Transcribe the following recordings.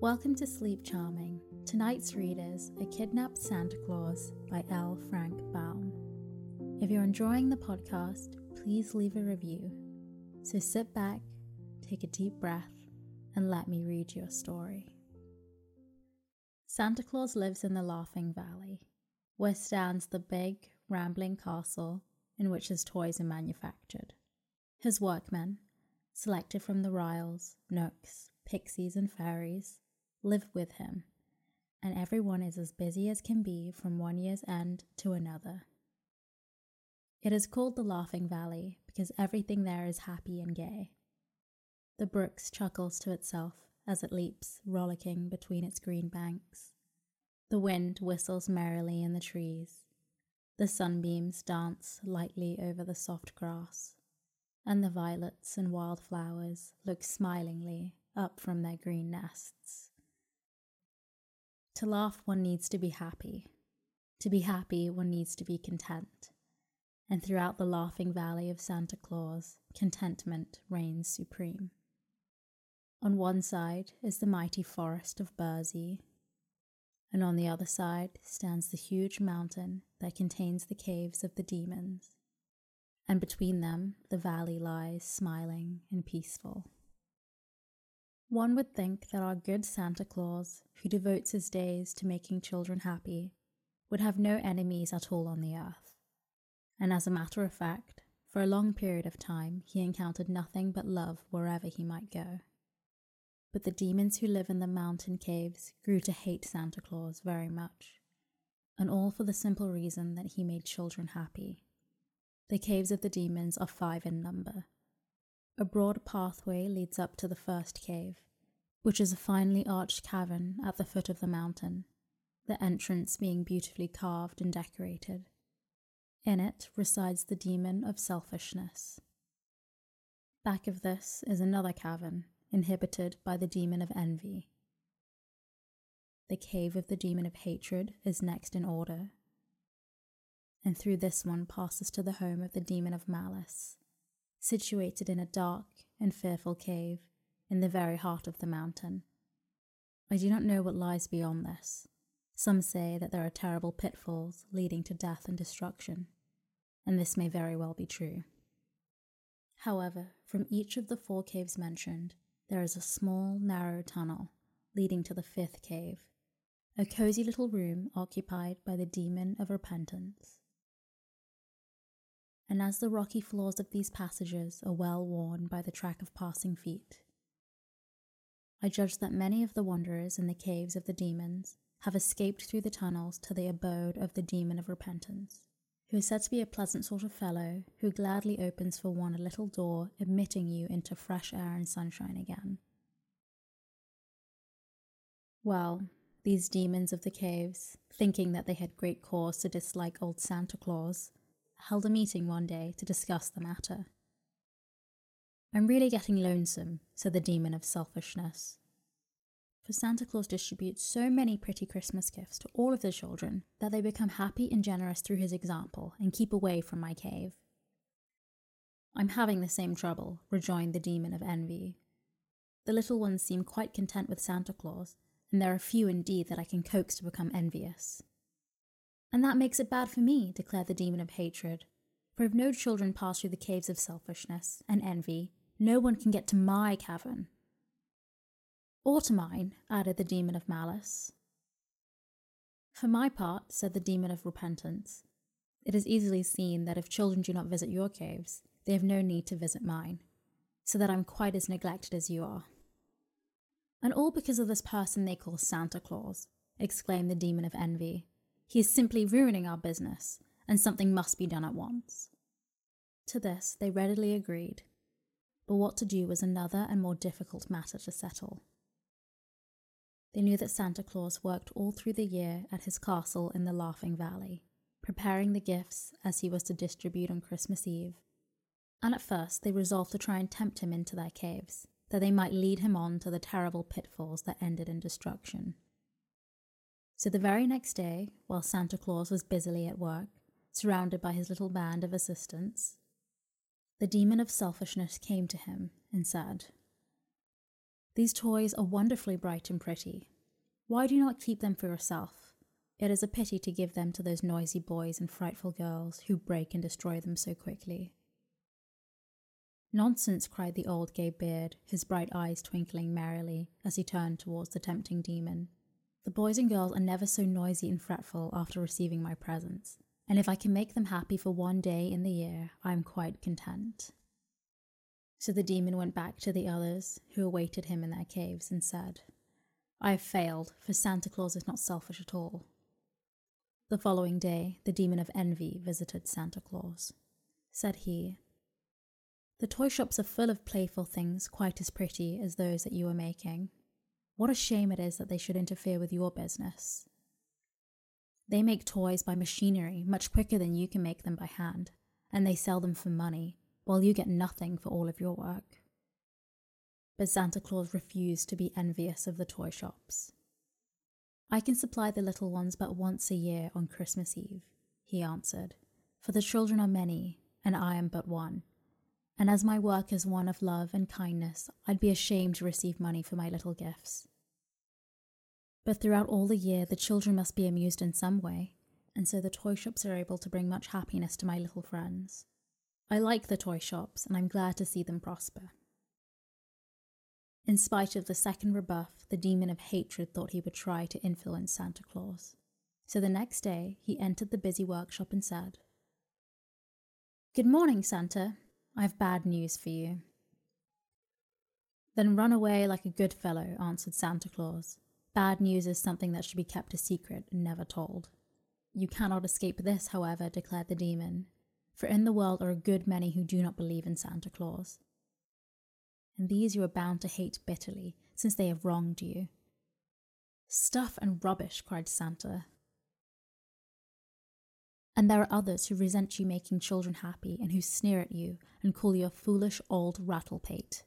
Welcome to Sleep Charming. Tonight's read is A Kidnapped Santa Claus by L. Frank Baum. If you're enjoying the podcast, please leave a review. So sit back, take a deep breath, and let me read your story. Santa Claus lives in the Laughing Valley, where stands the big, rambling castle in which his toys are manufactured. His workmen, selected from the Ryls, Knooks, Pixies, and Fairies, live with him, and everyone is as busy as can be from one year's end to another. It is called the Laughing Valley because everything there is happy and gay. The brook chuckles to itself as it leaps, rollicking between its green banks. The wind whistles merrily in the trees. The sunbeams dance lightly over the soft grass and the violets and wildflowers look smilingly up from their green nests. To laugh, one needs to be happy. To be happy, one needs to be content. And throughout the laughing valley of Santa Claus, contentment reigns supreme. On one side is the mighty forest of Burzee, and on the other side stands the huge mountain that contains the caves of the demons and between them the valley lies smiling and peaceful. One would think that our good Santa Claus, who devotes his days to making children happy, would have no enemies at all on the earth. And as a matter of fact, for a long period of time he encountered nothing but love wherever he might go. But the demons who live in the mountain caves grew to hate Santa Claus very much, and all for the simple reason that he made children happy the caves of the demons are five in number. A broad pathway leads up to the first cave, which is a finely arched cavern at the foot of the mountain, the entrance being beautifully carved and decorated. In it resides the demon of selfishness. Back of this is another cavern, inhabited by the demon of envy. The cave of the demon of hatred is next in order, and through this one passes to the home of the demon of malice, situated in a dark and fearful cave in the very heart of the mountain. I do not know what lies beyond this. Some say that there are terrible pitfalls leading to death and destruction, and this may very well be true. However, from each of the four caves mentioned, there is a small, narrow tunnel leading to the fifth cave, a cozy little room occupied by the demon of repentance and as the rocky floors of these passages are well worn by the track of passing feet, I judge that many of the wanderers in the caves of the demons have escaped through the tunnels to the abode of the demon of repentance, who is said to be a pleasant sort of fellow who gladly opens for one a little door admitting you into fresh air and sunshine again. Well, these demons of the caves, thinking that they had great cause to dislike old Santa Claus, held a meeting one day to discuss the matter. I'm really getting lonesome, said the demon of selfishness. For Santa Claus distributes so many pretty Christmas gifts to all of the children that they become happy and generous through his example and keep away from my cave. I'm having the same trouble, rejoined the demon of envy. The little ones seem quite content with Santa Claus, and there are few indeed that I can coax to become envious. And that makes it bad for me, declared the demon of hatred. For if no children pass through the caves of selfishness and envy, no one can get to my cavern. Or to mine, added the demon of malice. For my part, said the demon of repentance, it is easily seen that if children do not visit your caves, they have no need to visit mine, so that I'm quite as neglected as you are. And all because of this person they call Santa Claus, exclaimed the demon of envy. He is simply ruining our business, and something must be done at once. To this they readily agreed, but what to do was another and more difficult matter to settle. They knew that Santa Claus worked all through the year at his castle in the Laughing Valley, preparing the gifts as he was to distribute on Christmas Eve. And at first they resolved to try and tempt him into their caves, that they might lead him on to the terrible pitfalls that ended in destruction. So the very next day, while Santa Claus was busily at work, surrounded by his little band of assistants, the demon of selfishness came to him and said, These toys are wonderfully bright and pretty. Why do you not keep them for yourself? It is a pity to give them to those noisy boys and frightful girls who break and destroy them so quickly. Nonsense, cried the old gay beard, his bright eyes twinkling merrily as he turned towards the tempting demon. The boys and girls are never so noisy and fretful after receiving my presents, and if I can make them happy for one day in the year, I am quite content. So the demon went back to the others, who awaited him in their caves, and said, I have failed, for Santa Claus is not selfish at all. The following day, the demon of envy visited Santa Claus. Said he, The toy shops are full of playful things quite as pretty as those that you are making. What a shame it is that they should interfere with your business. They make toys by machinery much quicker than you can make them by hand, and they sell them for money, while you get nothing for all of your work. But Santa Claus refused to be envious of the toy shops. I can supply the little ones but once a year on Christmas Eve, he answered, for the children are many, and I am but one. And as my work is one of love and kindness, I'd be ashamed to receive money for my little gifts. But throughout all the year, the children must be amused in some way, and so the toy shops are able to bring much happiness to my little friends. I like the toy shops, and I'm glad to see them prosper. In spite of the second rebuff, the demon of hatred thought he would try to influence Santa Claus. So the next day, he entered the busy workshop and said, Good morning, Santa. I have bad news for you. Then run away like a good fellow, answered Santa Claus. Bad news is something that should be kept a secret and never told. You cannot escape this, however, declared the demon, for in the world are a good many who do not believe in Santa Claus. And these you are bound to hate bitterly, since they have wronged you. Stuff and rubbish, cried Santa. And there are others who resent you making children happy and who sneer at you and call you a foolish old rattlepate.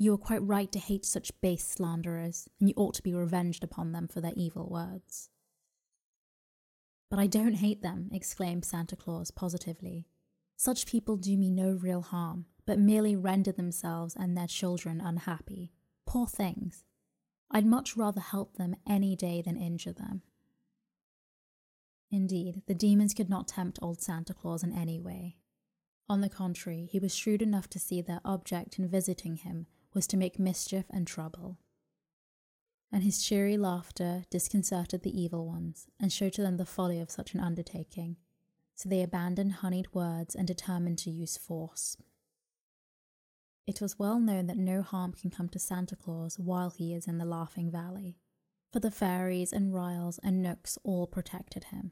You are quite right to hate such base slanderers, and you ought to be revenged upon them for their evil words. But I don't hate them, exclaimed Santa Claus positively. Such people do me no real harm, but merely render themselves and their children unhappy. Poor things. I'd much rather help them any day than injure them. Indeed, the demons could not tempt old Santa Claus in any way. On the contrary, he was shrewd enough to see their object in visiting him was to make mischief and trouble and his cheery laughter disconcerted the evil ones and showed to them the folly of such an undertaking. So they abandoned honeyed words and determined to use force. It was well known that no harm can come to Santa Claus while he is in the Laughing Valley, for the fairies and ryls and knooks all protected him.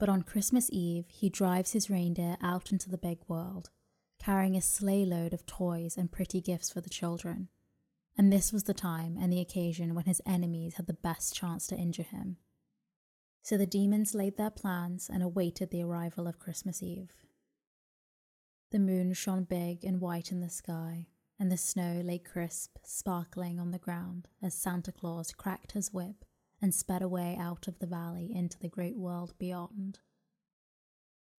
But on Christmas Eve, he drives his reindeer out into the big world, carrying a sleigh load of toys and pretty gifts for the children and this was the time and the occasion when his enemies had the best chance to injure him. So the demons laid their plans and awaited the arrival of Christmas Eve. The moon shone big and white in the sky, and the snow lay crisp, sparkling on the ground as Santa Claus cracked his whip and sped away out of the valley into the great world beyond.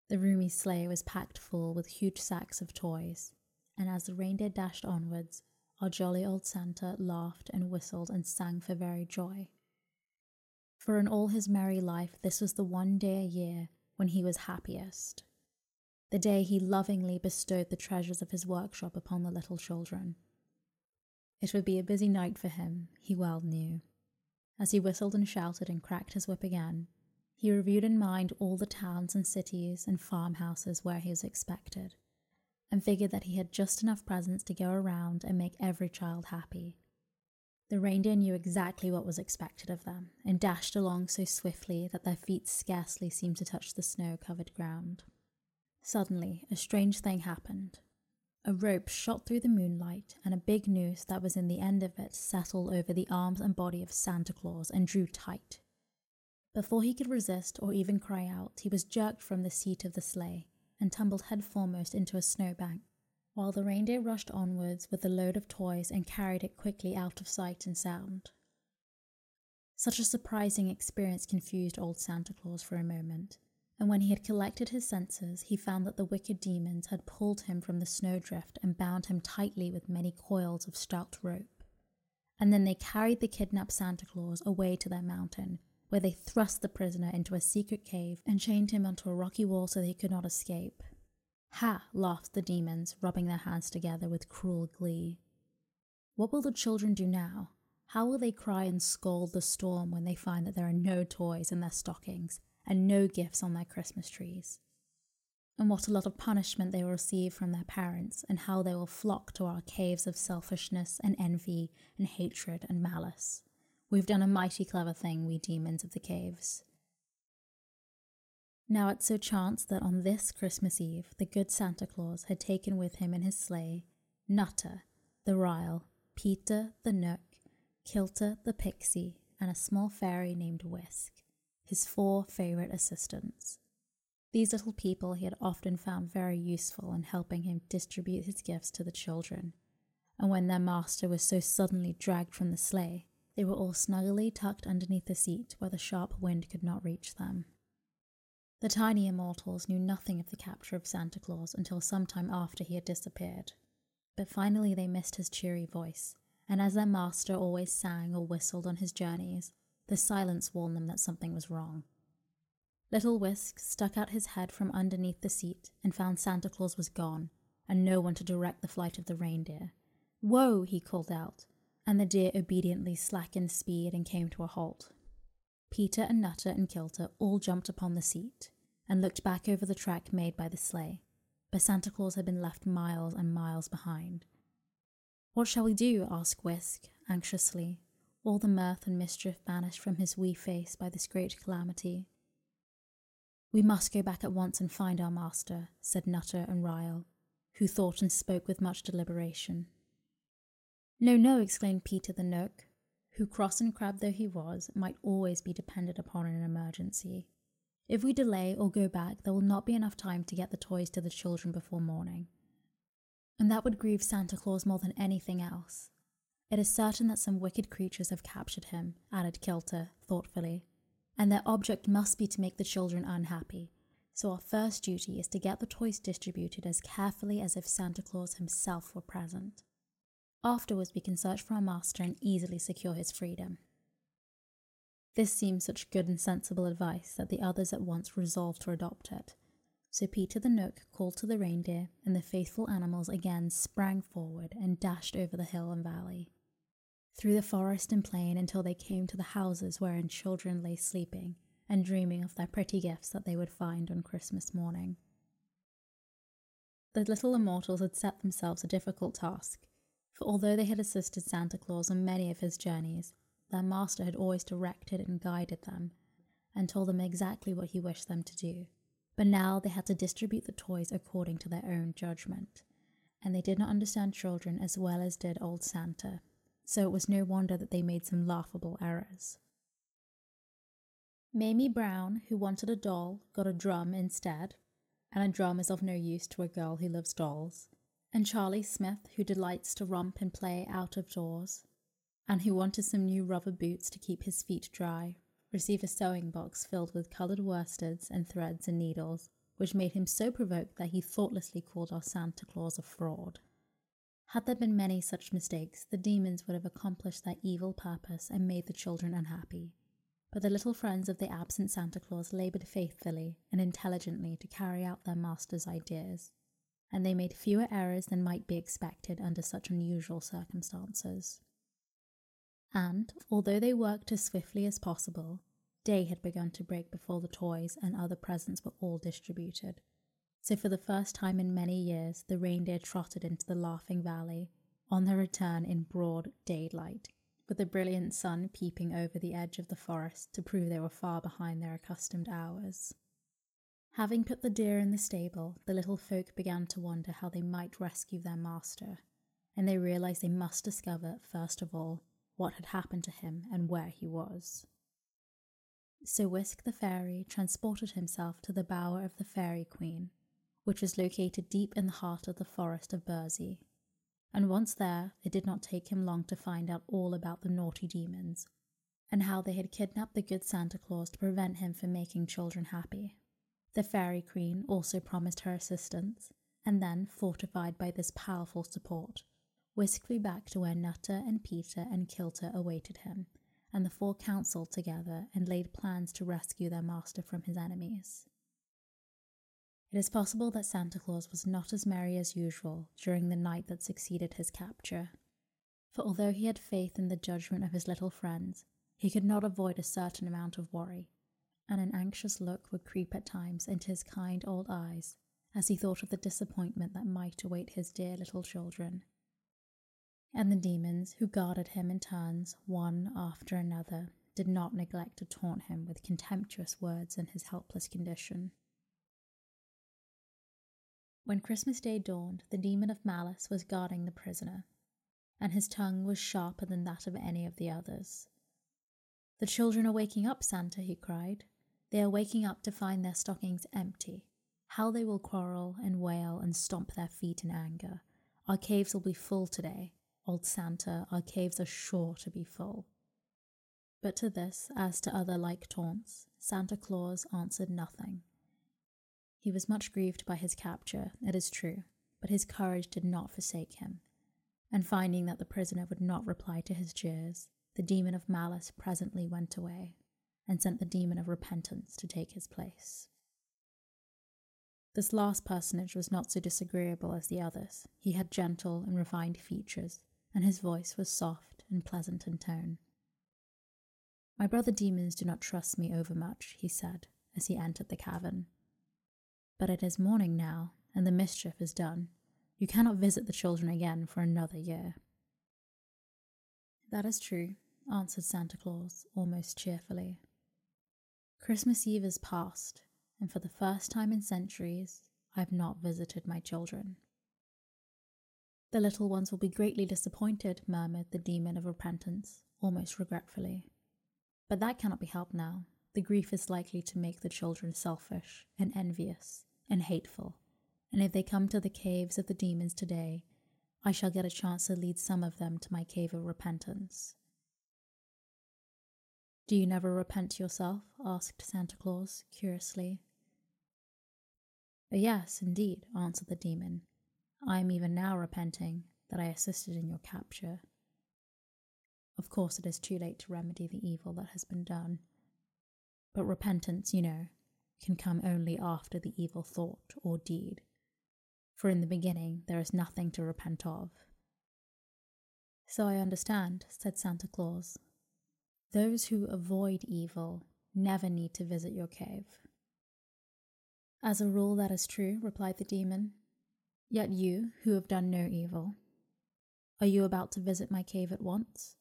The roomy sleigh was packed full with huge sacks of toys, and as the reindeer dashed onwards, our jolly old Santa laughed and whistled and sang for very joy. For in all his merry life, this was the one day a year when he was happiest. The day he lovingly bestowed the treasures of his workshop upon the little children. It would be a busy night for him, he well knew. As he whistled and shouted and cracked his whip again, he reviewed in mind all the towns and cities and farmhouses where he was expected and figured that he had just enough presents to go around and make every child happy. The reindeer knew exactly what was expected of them and dashed along so swiftly that their feet scarcely seemed to touch the snow covered ground. Suddenly, a strange thing happened. A rope shot through the moonlight, and a big noose that was in the end of it settled over the arms and body of Santa Claus and drew tight. Before he could resist or even cry out, he was jerked from the seat of the sleigh and tumbled headforemost into a snowbank, while the reindeer rushed onwards with the load of toys and carried it quickly out of sight and sound. Such a surprising experience confused old Santa Claus for a moment, And when he had collected his senses, he found that the wicked demons had pulled him from the snowdrift and bound him tightly with many coils of stout rope. And then they carried the kidnapped Santa Claus away to their mountain, where they thrust the prisoner into a secret cave and chained him onto a rocky wall so that he could not escape. Ha! laughed the demons, rubbing their hands together with cruel glee. What will the children do now? How will they cry and scold the storm when they find that there are no toys in their stockings and no gifts on their Christmas trees? And what a lot of punishment they will receive from their parents, and how they will flock to our caves of selfishness and envy and hatred and malice. We've done a mighty clever thing, we demons of the caves. Now it so chanced that on this Christmas Eve the good Santa Claus had taken with him in his sleigh Nutter, the Ryl, Peter the Knook, Kilter the Pixie, and a small fairy named Wisk, his four favourite assistants. These little people he had often found very useful in helping him distribute his gifts to the children, and when their master was so suddenly dragged from the sleigh, they were all snugly tucked underneath the seat where the sharp wind could not reach them. The tiny immortals knew nothing of the capture of Santa Claus until some time after he had disappeared. But finally they missed his cheery voice, and as their master always sang or whistled on his journeys, the silence warned them that something was wrong. Little Wisk stuck out his head from underneath the seat and found Santa Claus was gone, and no one to direct the flight of the reindeer. Whoa! he called out, and the deer obediently slackened speed and came to a halt. Peter and Nutter and Kilter all jumped upon the seat and looked back over the track made by the sleigh, but Santa Claus had been left miles and miles behind. What shall we do? asked Wisk, anxiously, all the mirth and mischief banished from his wee face by this great calamity. We must go back at once and find our master, said Nutter and Ryl, who thought and spoke with much deliberation. No, no, exclaimed Peter the Knook, who, cross and crabbed though he was, might always be depended upon in an emergency. If we delay or go back, there will not be enough time to get the toys to the children before morning. And that would grieve Santa Claus more than anything else. It is certain that some wicked creatures have captured him, added Kilter, thoughtfully, and their object must be to make the children unhappy. So our first duty is to get the toys distributed as carefully as if Santa Claus himself were present. Afterwards, we can search for our master and easily secure his freedom. This seemed such good and sensible advice that the others at once resolved to adopt it. So Peter the Knook called to the reindeer, and the faithful animals again sprang forward and dashed over the hill and valley, through the forest and plain until they came to the houses wherein children lay sleeping and dreaming of their pretty gifts that they would find on Christmas morning. The little immortals had set themselves a difficult task for although they had assisted Santa Claus on many of his journeys, their master had always directed and guided them and told them exactly what he wished them to do. But now they had to distribute the toys according to their own judgment, and they did not understand children as well as did old Santa, so it was no wonder that they made some laughable errors. Mamie Brown, who wanted a doll, got a drum instead, and a drum is of no use to a girl who loves dolls and Charlie Smith, who delights to romp and play out of doors, and who wanted some new rubber boots to keep his feet dry, received a sewing box filled with coloured worsteds and threads and needles, which made him so provoked that he thoughtlessly called our Santa Claus a fraud. Had there been many such mistakes, the demons would have accomplished their evil purpose and made the children unhappy. But the little friends of the absent Santa Claus laboured faithfully and intelligently to carry out their master's ideas and they made fewer errors than might be expected under such unusual circumstances. And, although they worked as swiftly as possible, day had begun to break before the toys and other presents were all distributed. So, for the first time in many years, the reindeer trotted into the Laughing Valley on their return in broad daylight, with the brilliant sun peeping over the edge of the forest to prove they were far behind their accustomed hours. Having put the deer in the stable, the little folk began to wonder how they might rescue their master, and they realized they must discover, first of all, what had happened to him and where he was. So Wisk the fairy transported himself to the bower of the Fairy Queen, which was located deep in the heart of the forest of Burzee. And once there, it did not take him long to find out all about the naughty demons, and how they had kidnapped the good Santa Claus to prevent him from making children happy. The Fairy Queen also promised her assistance, and then, fortified by this powerful support, whisked me back to where Nutter and Peter and Kilter awaited him, and the four counseled together and laid plans to rescue their master from his enemies. It is possible that Santa Claus was not as merry as usual during the night that succeeded his capture. For although he had faith in the judgment of his little friends, he could not avoid a certain amount of worry, and an anxious look would creep at times into his kind old eyes as he thought of the disappointment that might await his dear little children. And the demons, who guarded him in turns, one after another, did not neglect to taunt him with contemptuous words in his helpless condition. When Christmas Day dawned, the demon of malice was guarding the prisoner, and his tongue was sharper than that of any of the others. The children are waking up, Santa, he cried. They are waking up to find their stockings empty. How they will quarrel and wail and stomp their feet in anger. Our caves will be full today. Old Santa, our caves are sure to be full. But to this, as to other like taunts, Santa Claus answered nothing. He was much grieved by his capture, it is true, but his courage did not forsake him. And finding that the prisoner would not reply to his jeers, the demon of malice presently went away, and sent the demon of repentance to take his place. This last personage was not so disagreeable as the others. He had gentle and refined features, and his voice was soft and pleasant in tone. My brother demons do not trust me overmuch, he said, as he entered the cavern. But it is morning now, and the mischief is done. You cannot visit the children again for another year. That is true, answered Santa Claus almost cheerfully. Christmas Eve is past, and for the first time in centuries, I have not visited my children. The little ones will be greatly disappointed, murmured the demon of repentance, almost regretfully. But that cannot be helped now. The grief is likely to make the children selfish and envious, and hateful, and if they come to the caves of the demons today, I shall get a chance to lead some of them to my cave of repentance. Do you never repent yourself? asked Santa Claus curiously. Oh, yes, indeed, answered the demon. I am even now repenting that I assisted in your capture. Of course, it is too late to remedy the evil that has been done. But repentance, you know, can come only after the evil thought or deed, for in the beginning there is nothing to repent of. So I understand, said Santa Claus. Those who avoid evil never need to visit your cave. As a rule, that is true, replied the demon. Yet you, who have done no evil, are you about to visit my cave at once?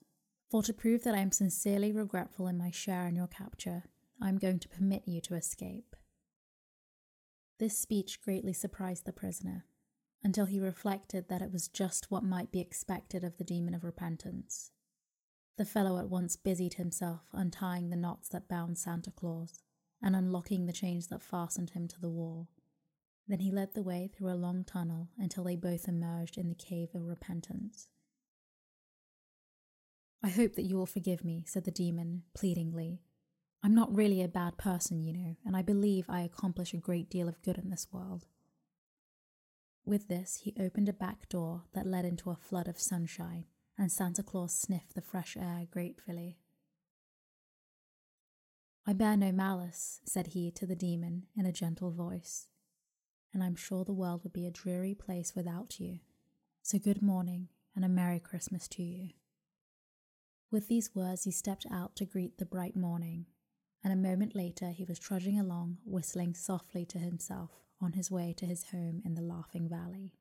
For to prove that I am sincerely regretful in my share in your capture, I am going to permit you to escape. This speech greatly surprised the prisoner, until he reflected that it was just what might be expected of the demon of repentance. The fellow at once busied himself untying the knots that bound Santa Claus and unlocking the chains that fastened him to the wall. Then he led the way through a long tunnel until they both emerged in the cave of repentance. I hope that you will forgive me, said the demon pleadingly, I'm not really a bad person, you know, and I believe I accomplish a great deal of good in this world. With this, he opened a back door that led into a flood of sunshine, and Santa Claus sniffed the fresh air gratefully. I bear no malice, said he to the demon in a gentle voice, and I'm sure the world would be a dreary place without you. So good morning, and a Merry Christmas to you. With these words, he stepped out to greet the bright morning, and a moment later he was trudging along, whistling softly to himself on his way to his home in the Laughing Valley.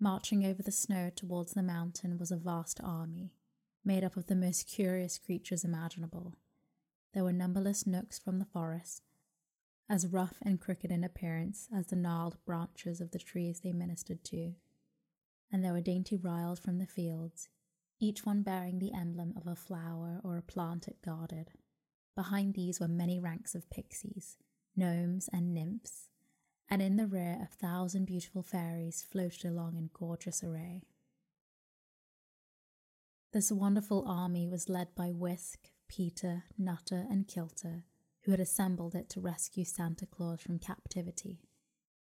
Marching over the snow towards the mountain was a vast army, made up of the most curious creatures imaginable. There were numberless knooks from the forest, as rough and crooked in appearance as the gnarled branches of the trees they ministered to, and there were dainty ryls from the fields, each one bearing the emblem of a flower or a plant it guarded. Behind these were many ranks of pixies, gnomes, and nymphs, and in the rear a thousand beautiful fairies floated along in gorgeous array. This wonderful army was led by Wisk, Peter, Nutter, and Kilter, who had assembled it to rescue Santa Claus from captivity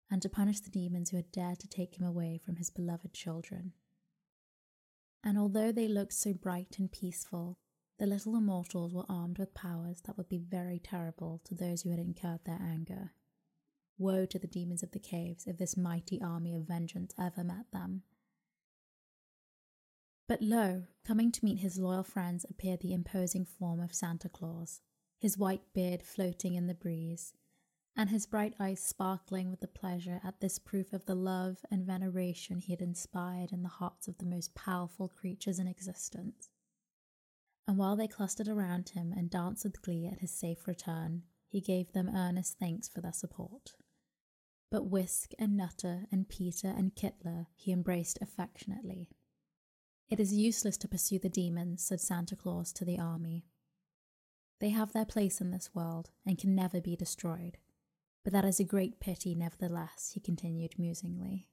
and to punish the demons who had dared to take him away from his beloved children. And although they looked so bright and peaceful, the little immortals were armed with powers that would be very terrible to those who had incurred their anger. Woe to the demons of the caves if this mighty army of vengeance ever met them. But lo, coming to meet his loyal friends appeared the imposing form of Santa Claus, his white beard floating in the breeze, and his bright eyes sparkling with the pleasure at this proof of the love and veneration he had inspired in the hearts of the most powerful creatures in existence. And while they clustered around him and danced with glee at his safe return, he gave them earnest thanks for their support. But Wisk and Nutter and Peter and Kilter he embraced affectionately. It is useless to pursue the demons, said Santa Claus to the army. They have their place in this world and can never be destroyed. But that is a great pity, nevertheless, he continued musingly.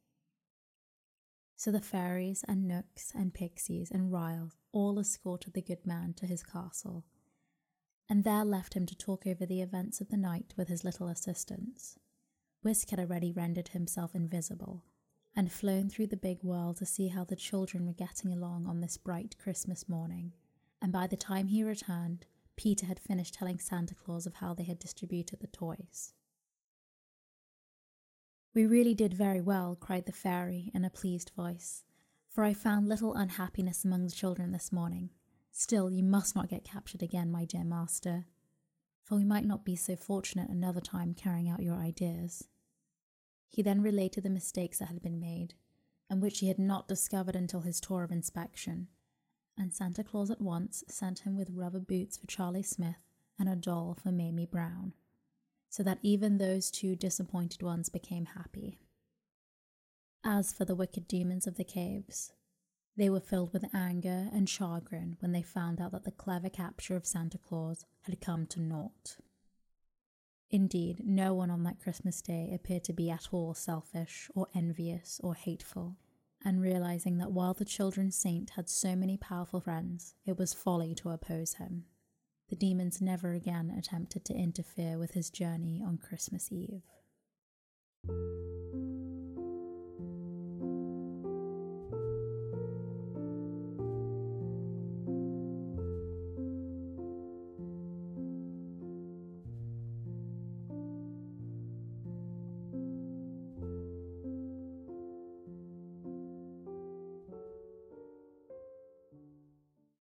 So the fairies and knooks and pixies and ryls all escorted the good man to his castle, and there left him to talk over the events of the night with his little assistants. Wisk had already rendered himself invisible and flown through the big world to see how the children were getting along on this bright Christmas morning, and by the time he returned, Peter had finished telling Santa Claus of how they had distributed the toys. We really did very well, cried the fairy in a pleased voice, for I found little unhappiness among the children this morning. Still, you must not get captured again, my dear master, for we might not be so fortunate another time carrying out your ideas. He then related the mistakes that had been made, and which he had not discovered until his tour of inspection, and Santa Claus at once sent him with rubber boots for Charlie Smith and a doll for Mamie Brown so that even those two disappointed ones became happy. As for the wicked demons of the caves, they were filled with anger and chagrin when they found out that the clever capture of Santa Claus had come to naught. Indeed, no one on that Christmas day appeared to be at all selfish or envious or hateful, and realizing that while the children's saint had so many powerful friends, it was folly to oppose him the demons never again attempted to interfere with his journey on Christmas Eve.